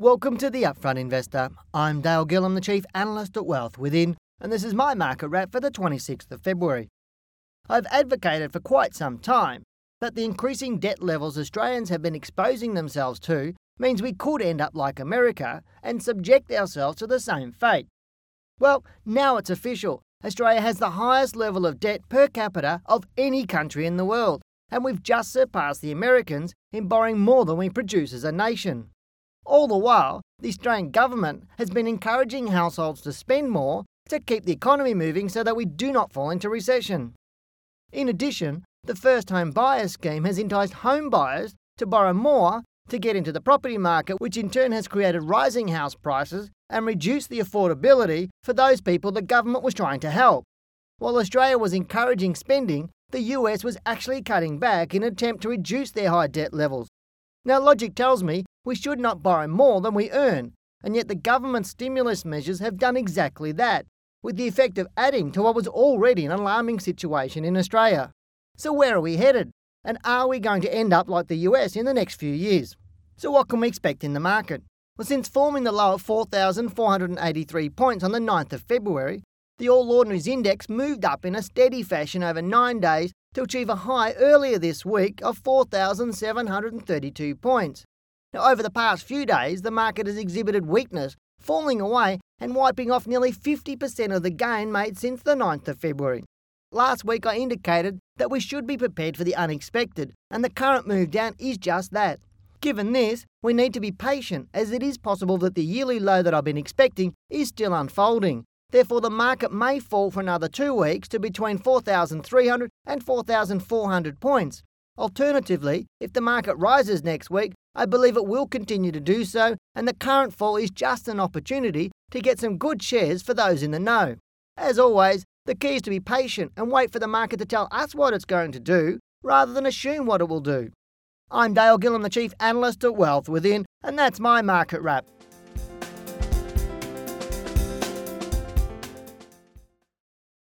Welcome to the Upfront Investor. I'm Dale Gillham, the Chief Analyst at Wealth Within, and this is my market wrap for the 26th of February. I've advocated for quite some time that the increasing debt levels Australians have been exposing themselves to means we could end up like America and subject ourselves to the same fate. Well, now it's official. Australia has the highest level of debt per capita of any country in the world, and we've just surpassed the Americans in borrowing more than we produce as a nation. All the while, the Australian government has been encouraging households to spend more to keep the economy moving so that we do not fall into recession. In addition, the first home buyer scheme has enticed home buyers to borrow more to get into the property market, which in turn has created rising house prices and reduced the affordability for those people the government was trying to help. While Australia was encouraging spending, the US was actually cutting back in an attempt to reduce their high debt levels. Now, logic tells me we should not borrow more than we earn, and yet the government stimulus measures have done exactly that, with the effect of adding to what was already an alarming situation in Australia. So, where are we headed? And are we going to end up like the US in the next few years? So, what can we expect in the market? Well, since forming the low of 4,483 points on the 9th of February, the All Ordinaries Index moved up in a steady fashion over nine days to achieve a high earlier this week of 4,732 points. Now, over the past few days, the market has exhibited weakness, falling away and wiping off nearly 50% of the gain made since the 9th of February. Last week, I indicated that we should be prepared for the unexpected, and the current move down is just that. Given this, we need to be patient, as it is possible that the yearly low that I've been expecting is still unfolding. Therefore, the market may fall for another two weeks to between 4,300 and 4,400 points. Alternatively, if the market rises next week, I believe it will continue to do so, and the current fall is just an opportunity to get some good shares for those in the know. As always, the key is to be patient and wait for the market to tell us what it's going to do, rather than assume what it will do. I'm Dale Gillham, the Chief Analyst at Wealth Within, and that's my market wrap.